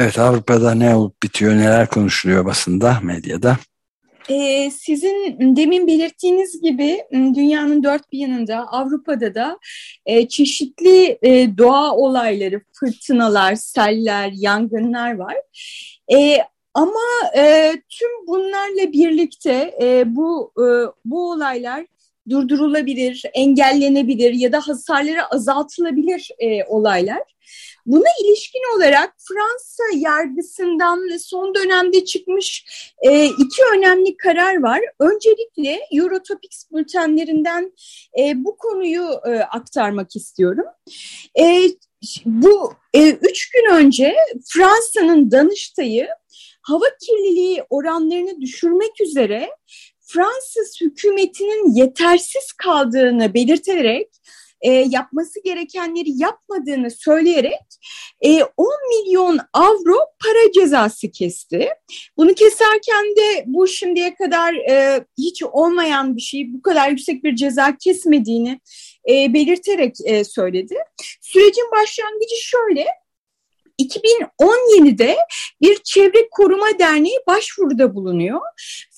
Evet, Avrupa'da ne olup bitiyor, neler konuşuluyor basında, medyada? Ee, sizin demin belirttiğiniz gibi dünyanın dört bir yanında, Avrupa'da da e, çeşitli e, doğa olayları, fırtınalar, seller, yangınlar var. E, ama e, tüm bunlarla birlikte e, bu e, bu olaylar durdurulabilir, engellenebilir ya da hasarları azaltılabilir e, olaylar. Buna ilişkin olarak Fransa yargısından son dönemde çıkmış e, iki önemli karar var. Öncelikle Eurotopics bültenlerinden e, bu konuyu e, aktarmak istiyorum. E, bu e, üç gün önce Fransa'nın Danıştay'ı hava kirliliği oranlarını düşürmek üzere Fransız hükümetinin yetersiz kaldığını belirterek e, yapması gerekenleri yapmadığını söyleyerek e, 10 milyon avro para cezası kesti. Bunu keserken de bu şimdiye kadar e, hiç olmayan bir şey, bu kadar yüksek bir ceza kesmediğini e, belirterek e, söyledi. Sürecin başlangıcı şöyle, 2017'de bir çevre koruma derneği başvuruda bulunuyor.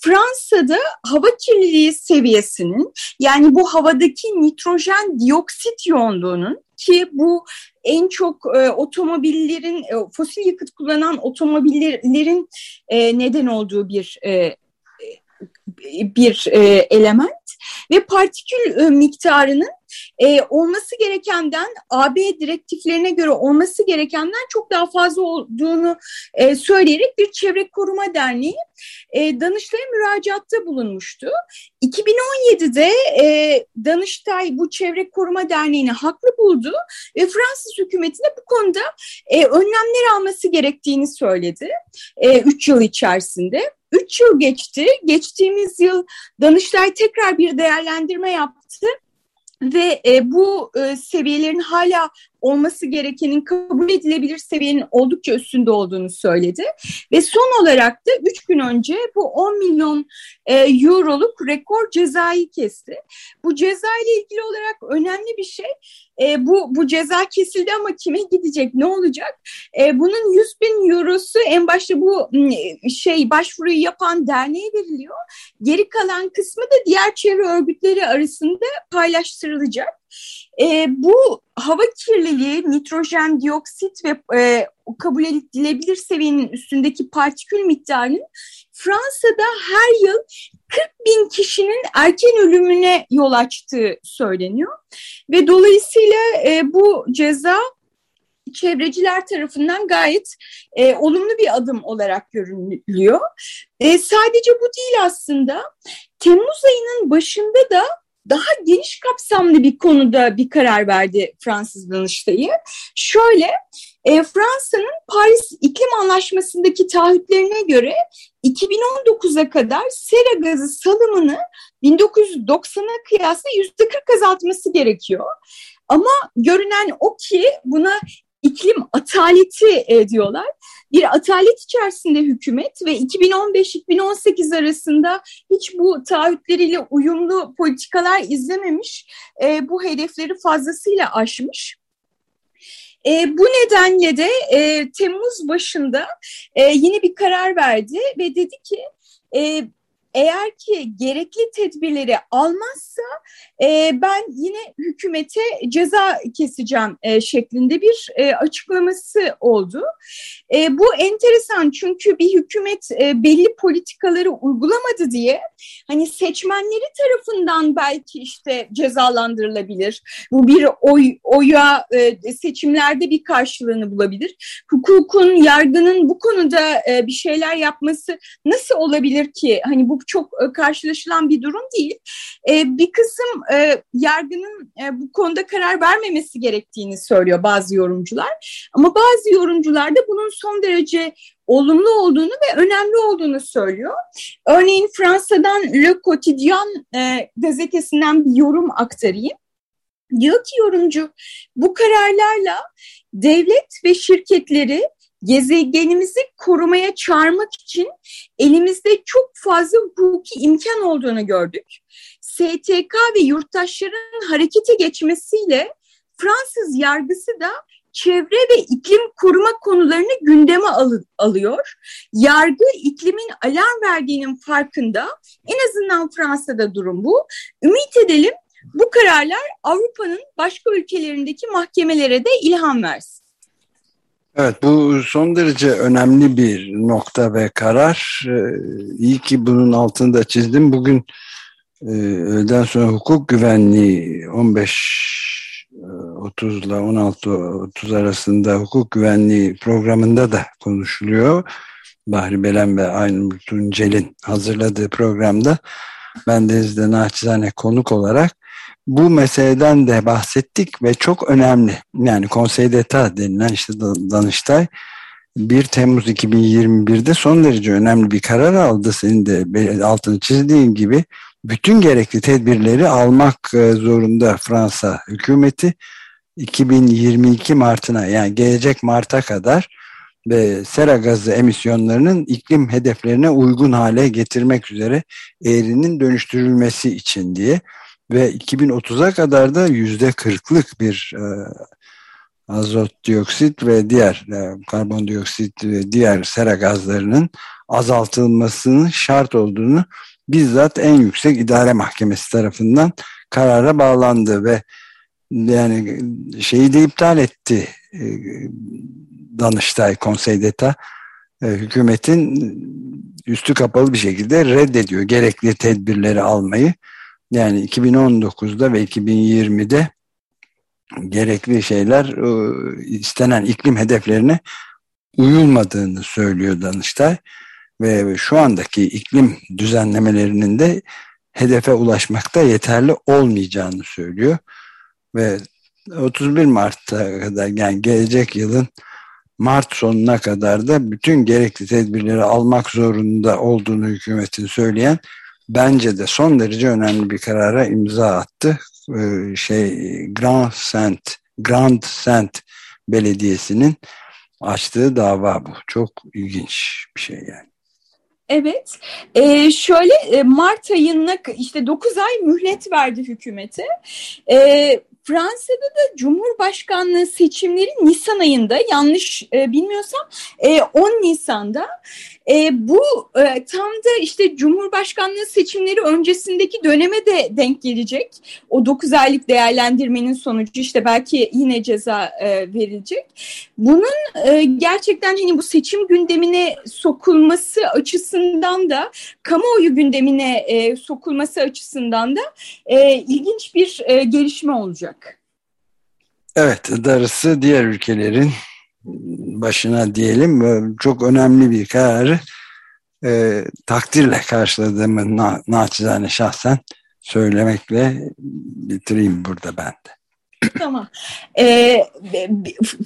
Fransa'da hava kirliliği seviyesinin yani bu havadaki nitrojen dioksit yoğunluğunun ki bu en çok e, otomobillerin e, fosil yakıt kullanan otomobillerin e, neden olduğu bir e, bir e, element ve partikül e, miktarının e, olması gerekenden AB direktiflerine göre olması gerekenden çok daha fazla olduğunu e, söyleyerek bir çevre koruma derneği e, Danıştay'a müracaatta bulunmuştu. 2017'de e, Danıştay bu çevre koruma derneğini haklı buldu ve Fransız hükümetine bu konuda e, önlemler alması gerektiğini söyledi. E, üç yıl içerisinde. Üç yıl geçti. Geçtiğimiz yıl Danıştay tekrar bir değerlendirme yaptı ve e, bu e, seviyelerin hala olması gerekenin kabul edilebilir seviyenin oldukça üstünde olduğunu söyledi. Ve son olarak da 3 gün önce bu 10 milyon e, euroluk rekor cezayı kesti. Bu ceza ile ilgili olarak önemli bir şey e, bu, bu ceza kesildi ama kime gidecek ne olacak? E, bunun 100 bin eurosu en başta bu şey başvuruyu yapan derneğe veriliyor. Geri kalan kısmı da diğer çevre örgütleri arasında paylaştırılacak. E, bu hava kirliliği, nitrojen dioksit ve e, kabul edilebilir seviyenin üstündeki partikül miktarının Fransa'da her yıl 40 bin kişinin erken ölümüne yol açtığı söyleniyor. Ve dolayısıyla e, bu ceza çevreciler tarafından gayet e, olumlu bir adım olarak görünüyor. E, sadece bu değil aslında. Temmuz ayının başında da daha geniş kapsamlı bir konuda bir karar verdi Fransız Danıştay'ı. Şöyle, e, Fransa'nın Paris İklim Anlaşması'ndaki taahhütlerine göre 2019'a kadar sera gazı salımını 1990'a kıyasla %40 azaltması gerekiyor. Ama görünen o ki buna iklim ataleti e, diyorlar. Bir atalet içerisinde hükümet ve 2015-2018 arasında hiç bu taahhütleriyle uyumlu politikalar izlememiş, e, bu hedefleri fazlasıyla aşmış. E, bu nedenle de e, Temmuz başında e, yeni bir karar verdi ve dedi ki e, eğer ki gerekli tedbirleri almazsa e, ben yine hükümete ceza keseceğim e, şeklinde bir e, açıklaması oldu. E, bu enteresan çünkü bir hükümet e, belli politikaları uygulamadı diye hani seçmenleri tarafından belki işte cezalandırılabilir. Bu bir oy oya e, seçimlerde bir karşılığını bulabilir. Hukukun, yargının bu konuda e, bir şeyler yapması nasıl olabilir ki? Hani bu çok e, karşılaşılan bir durum değil. E, bir kısım e, yargının bu konuda karar vermemesi gerektiğini söylüyor bazı yorumcular. Ama bazı yorumcular da bunun son derece olumlu olduğunu ve önemli olduğunu söylüyor. Örneğin Fransa'dan Le Quotidien gazetesinden bir yorum aktarayım. Diyor ki yorumcu bu kararlarla devlet ve şirketleri gezegenimizi korumaya çağırmak için elimizde çok fazla hukuki imkan olduğunu gördük. STK ve yurttaşların harekete geçmesiyle Fransız yargısı da çevre ve iklim koruma konularını gündeme al alıyor. Yargı iklimin alarm verdiğinin farkında. En azından Fransa'da durum bu. Ümit edelim bu kararlar Avrupa'nın başka ülkelerindeki mahkemelere de ilham versin. Evet bu son derece önemli bir nokta ve karar. Ee, iyi ki bunun altında çizdim. Bugün e, öğleden sonra hukuk güvenliği 15 30 ile 16 30 arasında hukuk güvenliği programında da konuşuluyor. Bahri Belen ve Aynur Tuncel'in hazırladığı programda ben Deniz'de naçizane konuk olarak bu meseleden de bahsettik ve çok önemli. Yani Konsey d'Etat denilen işte Danıştay 1 Temmuz 2021'de son derece önemli bir karar aldı. Senin de altını çizdiğin gibi bütün gerekli tedbirleri almak e, zorunda Fransa hükümeti 2022 Mart'ına yani gelecek Mart'a kadar ve sera gazı emisyonlarının iklim hedeflerine uygun hale getirmek üzere eğrinin dönüştürülmesi için diye ve 2030'a kadar da yüzde kırklık bir e, azot dioksit ve diğer e, karbondioksit ve diğer sera gazlarının azaltılmasının şart olduğunu bizzat en yüksek idare mahkemesi tarafından karara bağlandı ve yani şeyi de iptal etti e, Danıştay Konsey d'Etat. E, hükümetin üstü kapalı bir şekilde reddediyor gerekli tedbirleri almayı yani 2019'da ve 2020'de gerekli şeyler e, istenen iklim hedeflerine uyulmadığını söylüyor Danıştay. Ve şu andaki iklim düzenlemelerinin de hedefe ulaşmakta yeterli olmayacağını söylüyor. Ve 31 Mart'ta kadar yani gelecek yılın Mart sonuna kadar da bütün gerekli tedbirleri almak zorunda olduğunu hükümetin söyleyen bence de son derece önemli bir karara imza attı. Ee, şey Grand Saint Grand Saint Belediyesi'nin açtığı dava bu. Çok ilginç bir şey yani. Evet, ee, şöyle Mart ayına işte 9 ay mühlet verdi hükümete. Ee, Fransa'da da Cumhurbaşkanlığı seçimleri Nisan ayında yanlış e, bilmiyorsam e, 10 Nisan'da e, bu e, tam da işte Cumhurbaşkanlığı seçimleri öncesindeki döneme de denk gelecek. O 9 aylık değerlendirmenin sonucu işte belki yine ceza e, verilecek. Bunun e, gerçekten hani bu seçim gündemine sokulması açısından da kamuoyu gündemine e, sokulması açısından da e, ilginç bir e, gelişme olacak. Evet, darısı diğer ülkelerin başına diyelim çok önemli bir kararı e, takdirle karşıladığımı na, naçizane şahsen söylemekle bitireyim burada ben de. Tamam. Ee,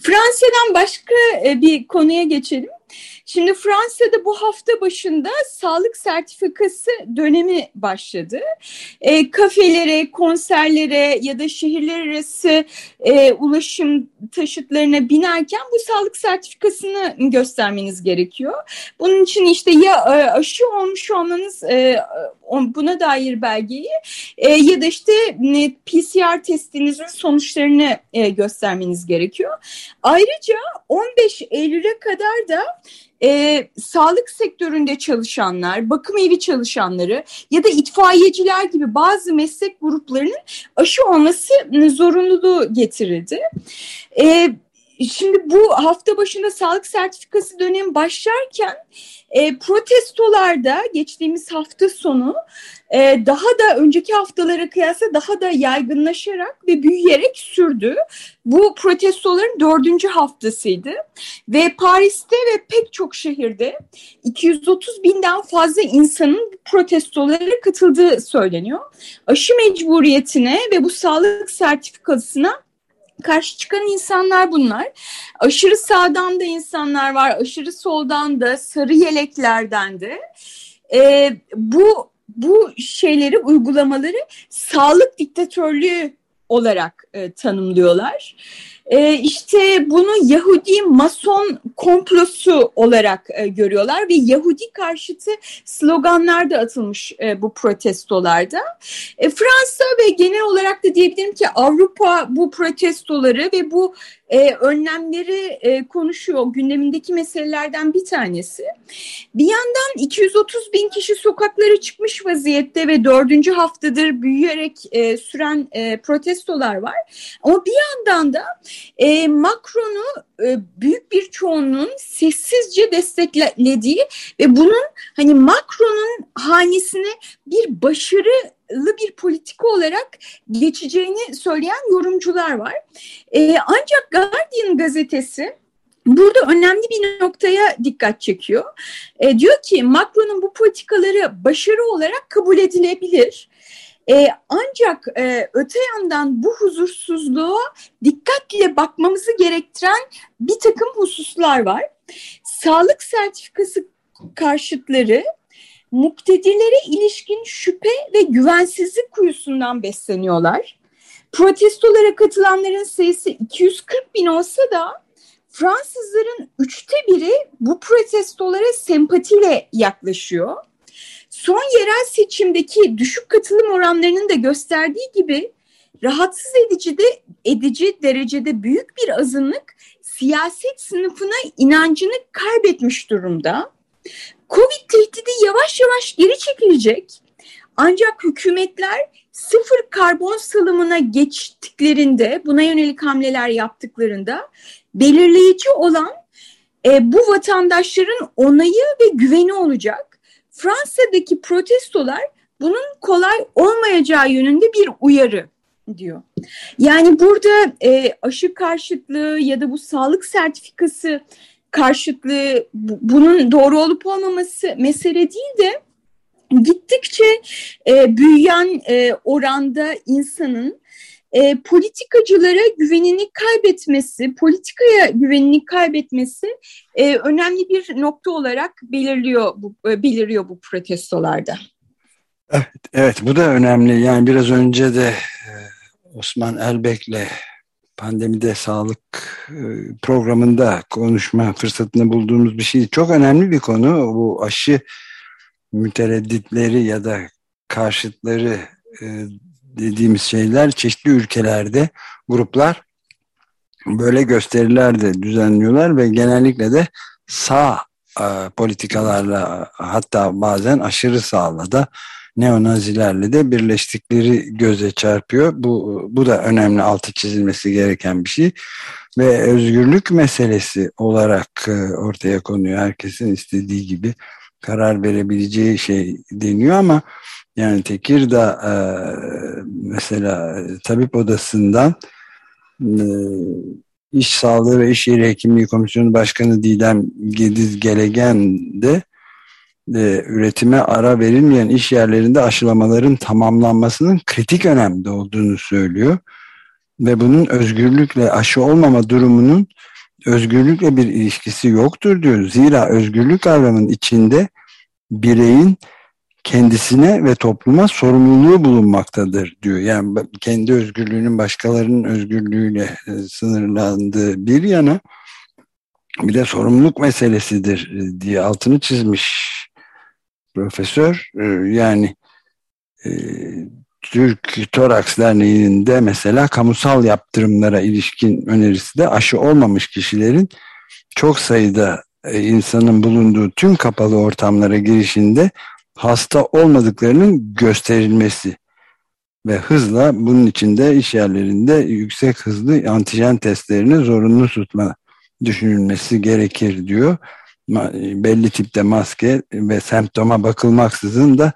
Fransa'dan başka e, bir konuya geçelim. Şimdi Fransa'da bu hafta başında sağlık sertifikası dönemi başladı. E, kafelere, konserlere ya da şehirler arası e, ulaşım taşıtlarına binerken bu sağlık sertifikasını göstermeniz gerekiyor. Bunun için işte ya e, aşı olmuş olmanız e, buna dair belgeyi e, ya da işte e, PCR testinizin sonuçlarını e, göstermeniz gerekiyor. Ayrıca 15 Eylül'e kadar da e, sağlık sektöründe çalışanlar, bakım evi çalışanları ya da itfaiyeciler gibi bazı meslek gruplarının aşı olması zorunluluğu getirildi. E, şimdi bu hafta başında sağlık sertifikası dönemi başlarken e, protestolarda geçtiğimiz hafta sonu e, daha da önceki haftalara kıyasla daha da yaygınlaşarak ve büyüyerek sürdü. Bu protestoların dördüncü haftasıydı ve Paris'te ve pek çok şehirde 230 binden fazla insanın protestolara katıldığı söyleniyor. Aşı mecburiyetine ve bu sağlık sertifikasına karşı çıkan insanlar bunlar. Aşırı sağdan da insanlar var, aşırı soldan da, sarı yeleklerden de. E, bu bu şeyleri, uygulamaları sağlık diktatörlüğü olarak e, tanımlıyorlar. E, işte bunu Yahudi Mason komplosu olarak e, görüyorlar ve Yahudi karşıtı sloganlar da atılmış e, bu protestolarda. E, Fransa ve genel olarak da diyebilirim ki Avrupa bu protestoları ve bu e, önlemleri e, konuşuyor. Gündemindeki meselelerden bir tanesi. Bir yandan 230 bin kişi sokaklara çıkmış vaziyette ve dördüncü haftadır büyüyerek e, süren e, protestolar var. Ama bir yandan da e, Macron'u e, büyük bir çoğunluğun sessizce desteklediği ve bunun hani Macron'un hanesine bir başarı bir politika olarak geçeceğini söyleyen yorumcular var. E, ancak Guardian gazetesi Burada önemli bir noktaya dikkat çekiyor. E, diyor ki Macron'un bu politikaları başarı olarak kabul edilebilir. E, ancak e, öte yandan bu huzursuzluğa dikkatle bakmamızı gerektiren bir takım hususlar var. Sağlık sertifikası karşıtları muktedirlere ilişkin şüphe ve güvensizlik kuyusundan besleniyorlar. Protestolara katılanların sayısı 240 bin olsa da Fransızların üçte biri bu protestolara sempatiyle yaklaşıyor. Son yerel seçimdeki düşük katılım oranlarının da gösterdiği gibi rahatsız edici de edici derecede büyük bir azınlık siyaset sınıfına inancını kaybetmiş durumda. Covid tehdidi yavaş yavaş geri çekilecek. Ancak hükümetler sıfır karbon salımına geçtiklerinde, buna yönelik hamleler yaptıklarında belirleyici olan e, bu vatandaşların onayı ve güveni olacak. Fransa'daki protestolar bunun kolay olmayacağı yönünde bir uyarı diyor. Yani burada e, aşı karşıtlığı ya da bu sağlık sertifikası karşıtlığı bunun doğru olup olmaması mesele değil de gittikçe e, büyüyen e, oranda insanın e, politikacılara güvenini kaybetmesi, politikaya güvenini kaybetmesi e, önemli bir nokta olarak belirliyor bu, e, beliriyor bu protestolarda. Evet, evet bu da önemli. Yani biraz önce de e, Osman Elbek'le pandemide sağlık e, programında konuşma fırsatını bulduğumuz bir şey. Çok önemli bir konu bu aşı müteredditleri ya da karşıtları e, dediğimiz şeyler çeşitli ülkelerde gruplar böyle gösteriler de düzenliyorlar ve genellikle de sağ e, politikalarla hatta bazen aşırı sağla da neonazilerle de birleştikleri göze çarpıyor. Bu, bu da önemli altı çizilmesi gereken bir şey. Ve özgürlük meselesi olarak e, ortaya konuyor. Herkesin istediği gibi karar verebileceği şey deniyor ama yani Tekirdağ e, mesela tabip odasından e, İş Sağlığı ve İş Yeri Hekimliği Komisyonu Başkanı Didem Gediz Gelegen de e, üretime ara verilmeyen iş yerlerinde aşılamaların tamamlanmasının kritik önemde olduğunu söylüyor. Ve bunun özgürlükle aşı olmama durumunun özgürlükle bir ilişkisi yoktur diyor. Zira özgürlük kavramının içinde bireyin kendisine ve topluma sorumluluğu bulunmaktadır diyor. Yani kendi özgürlüğünün başkalarının özgürlüğüyle e, sınırlandığı bir yana bir de sorumluluk meselesidir e, diye altını çizmiş profesör. E, yani e, Türk Toraks Derneği'nin de mesela kamusal yaptırımlara ilişkin önerisi de aşı olmamış kişilerin çok sayıda e, insanın bulunduğu tüm kapalı ortamlara girişinde hasta olmadıklarının gösterilmesi ve hızla bunun içinde iş yerlerinde yüksek hızlı antijen testlerini zorunlu tutma düşünülmesi gerekir diyor. Belli tipte maske ve semptoma bakılmaksızın da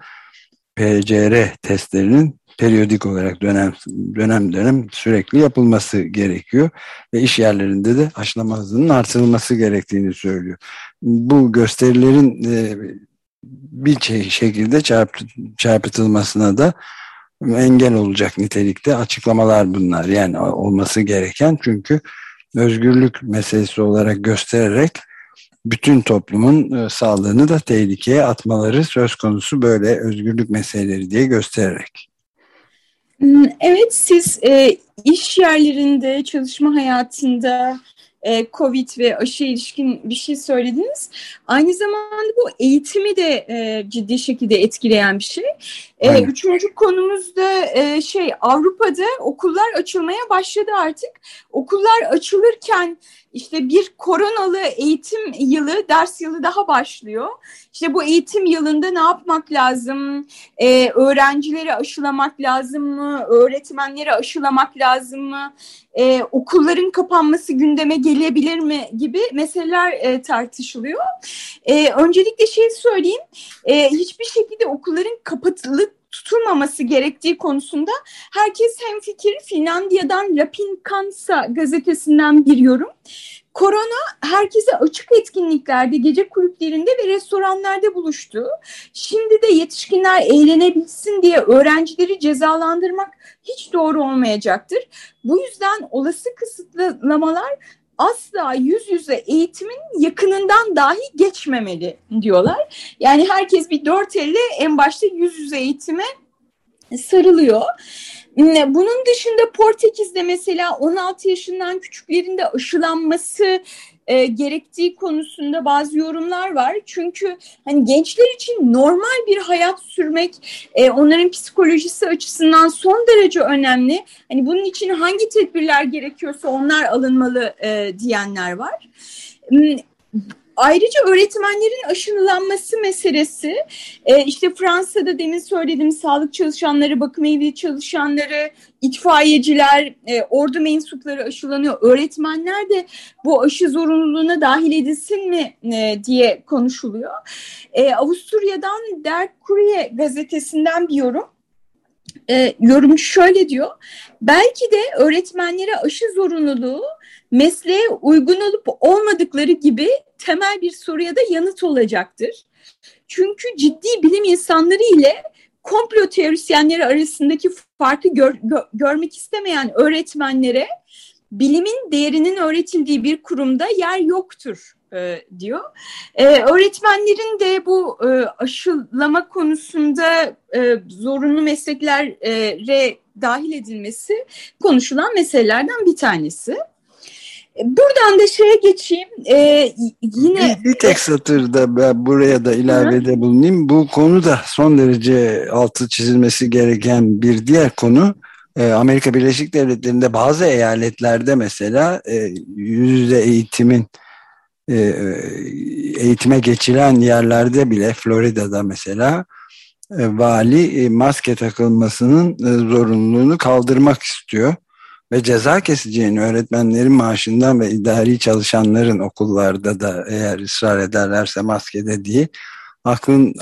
PCR testlerinin periyodik olarak dönem dönem dönem sürekli yapılması gerekiyor ve iş yerlerinde de aşılama hızının artırılması gerektiğini söylüyor. Bu gösterilerin e, bir şekilde çarp, çarpıtılmasına da engel olacak nitelikte açıklamalar bunlar. Yani olması gereken çünkü özgürlük meselesi olarak göstererek bütün toplumun e, sağlığını da tehlikeye atmaları söz konusu böyle özgürlük meseleleri diye göstererek. Hmm, evet siz e, iş yerlerinde, çalışma hayatında e, Covid ve aşı ilişkin bir şey söylediniz. Aynı zamanda bu eğitimi de e, ciddi şekilde etkileyen bir şey. E, üçüncü konumuz da e, şey Avrupa'da okullar açılmaya başladı artık. Okullar açılırken işte bir koronalı eğitim yılı, ders yılı daha başlıyor. İşte bu eğitim yılında ne yapmak lazım? Ee, öğrencileri aşılamak lazım mı? Öğretmenleri aşılamak lazım mı? Ee, okulların kapanması gündeme gelebilir mi? Gibi meseleler e, tartışılıyor. Ee, öncelikle şey söyleyeyim. E, hiçbir şekilde okulların kapatılıp tutulmaması gerektiği konusunda herkes hem fikir Finlandiya'dan Lapin Kansa gazetesinden bir yorum. Korona herkese açık etkinliklerde, gece kulüplerinde ve restoranlarda buluştu. Şimdi de yetişkinler eğlenebilsin diye öğrencileri cezalandırmak hiç doğru olmayacaktır. Bu yüzden olası kısıtlamalar asla yüz yüze eğitimin yakınından dahi geçmemeli diyorlar. Yani herkes bir dört elle en başta yüz yüze eğitime sarılıyor. Bunun dışında Portekiz'de mesela 16 yaşından küçüklerinde aşılanması e, gerektiği konusunda bazı yorumlar var. Çünkü hani gençler için normal bir hayat sürmek e, onların psikolojisi açısından son derece önemli. Hani bunun için hangi tedbirler gerekiyorsa onlar alınmalı e, diyenler var. Ayrıca öğretmenlerin aşılanması meselesi e, işte Fransa'da demin söylediğim sağlık çalışanları, bakım evi çalışanları, itfaiyeciler, e, ordu mensupları aşılanıyor. Öğretmenler de bu aşı zorunluluğuna dahil edilsin mi e, diye konuşuluyor. E, Avusturya'dan Der Kurier gazetesinden bir yorum. E, yorum şöyle diyor. Belki de öğretmenlere aşı zorunluluğu mesleğe uygun olup olmadıkları gibi temel bir soruya da yanıt olacaktır. Çünkü ciddi bilim insanları ile komplo teorisyenleri arasındaki farkı gör, gö, görmek istemeyen öğretmenlere bilimin değerinin öğretildiği bir kurumda yer yoktur e, diyor. E, öğretmenlerin de bu e, aşılama konusunda e, zorunlu mesleklere dahil edilmesi konuşulan meselelerden bir tanesi. Buradan da şeye geçeyim. Ee, yine bir, bir tek satırda ben buraya da ilavede bulunayım. Bu konu da son derece altı çizilmesi gereken bir diğer konu. Ee, Amerika Birleşik Devletleri'nde bazı eyaletlerde mesela e, yüzde eğitimin e, eğitime geçilen yerlerde bile Florida'da mesela e, vali e, maske takılmasının e, zorunluluğunu kaldırmak istiyor ve ceza keseceğini öğretmenlerin maaşından ve idari çalışanların okullarda da eğer ısrar ederlerse maskede diye aklın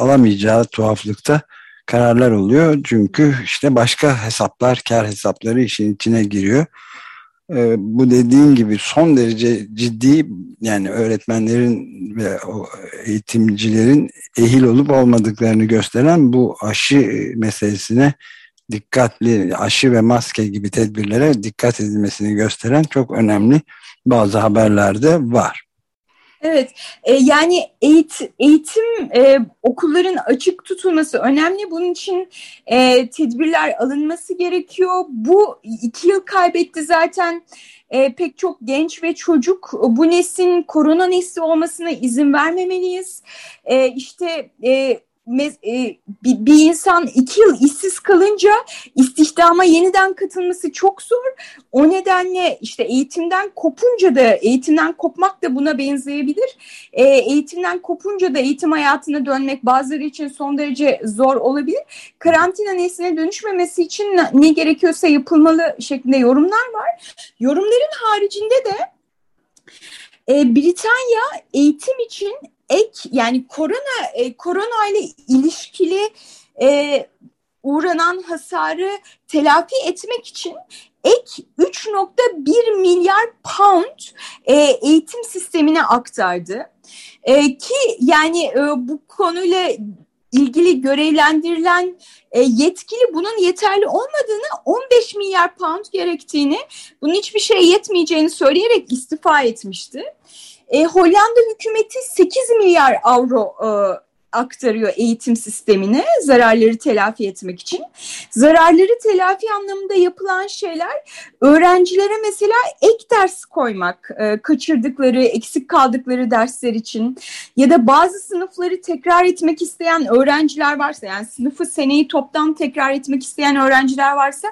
alamayacağı tuhaflıkta kararlar oluyor. Çünkü işte başka hesaplar, kar hesapları işin içine giriyor. Ee, bu dediğin gibi son derece ciddi yani öğretmenlerin ve eğitimcilerin ehil olup olmadıklarını gösteren bu aşı meselesine dikkatli aşı ve maske gibi tedbirlere dikkat edilmesini gösteren çok önemli bazı haberlerde var. Evet, e, yani eğit, eğitim e, okulların açık tutulması önemli. Bunun için e, tedbirler alınması gerekiyor. Bu iki yıl kaybetti zaten e, pek çok genç ve çocuk. Bu neslin korona nesli olmasına izin vermemeliyiz. E, işte e, bir, bir insan iki yıl işsiz kalınca istihdama yeniden katılması çok zor. O nedenle işte eğitimden kopunca da eğitimden kopmak da buna benzeyebilir. E, eğitimden kopunca da eğitim hayatına dönmek bazıları için son derece zor olabilir. Karantina nesline dönüşmemesi için ne gerekiyorsa yapılmalı şeklinde yorumlar var. Yorumların haricinde de e, Britanya eğitim için ek yani korona e, korona ile ilişkili e, uğranan hasarı telafi etmek için ek 3.1 milyar pound e, eğitim sistemine aktardı. E, ki yani e, bu konuyla ilgili görevlendirilen e, yetkili bunun yeterli olmadığını 15 milyar pound gerektiğini bunun hiçbir şey yetmeyeceğini söyleyerek istifa etmişti. E, Hollanda hükümeti 8 milyar avro e, aktarıyor eğitim sistemine zararları telafi etmek için. Zararları telafi anlamında yapılan şeyler öğrencilere mesela ek ders koymak, e, kaçırdıkları, eksik kaldıkları dersler için ya da bazı sınıfları tekrar etmek isteyen öğrenciler varsa yani sınıfı seneyi toptan tekrar etmek isteyen öğrenciler varsa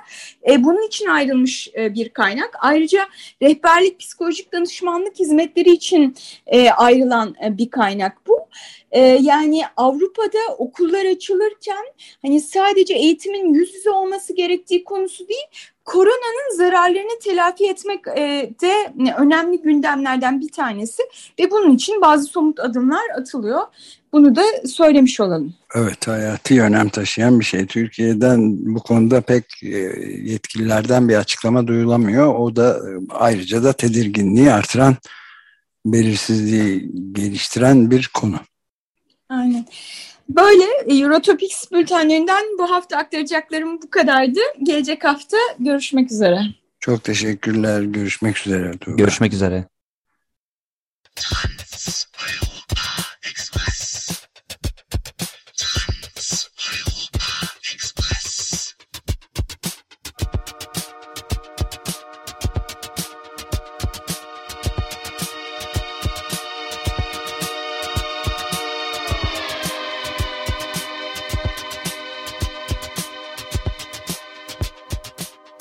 e, bunun için ayrılmış e, bir kaynak. Ayrıca rehberlik psikolojik danışmanlık hizmetleri için e, ayrılan e, bir kaynak bu. E, yani Avrupa'da okullar açılırken hani sadece eğitimin yüz yüze olması gerektiği konusu değil, koronanın zararlarını telafi etmek e, de önemli gündemlerden bir tanesi ve bunun için bazı somut adımlar atılıyor. Bunu da söylemiş olalım. Evet hayati önem taşıyan bir şey. Türkiye'den bu konuda pek e, yetkililerden bir açıklama duyulamıyor. O da e, ayrıca da tedirginliği artıran, belirsizliği geliştiren bir konu. Aynen. Böyle e, Eurotopics bültenlerinden bu hafta aktaracaklarım bu kadardı. Gelecek hafta görüşmek üzere. Çok teşekkürler. Görüşmek üzere. Tuğba. Görüşmek üzere.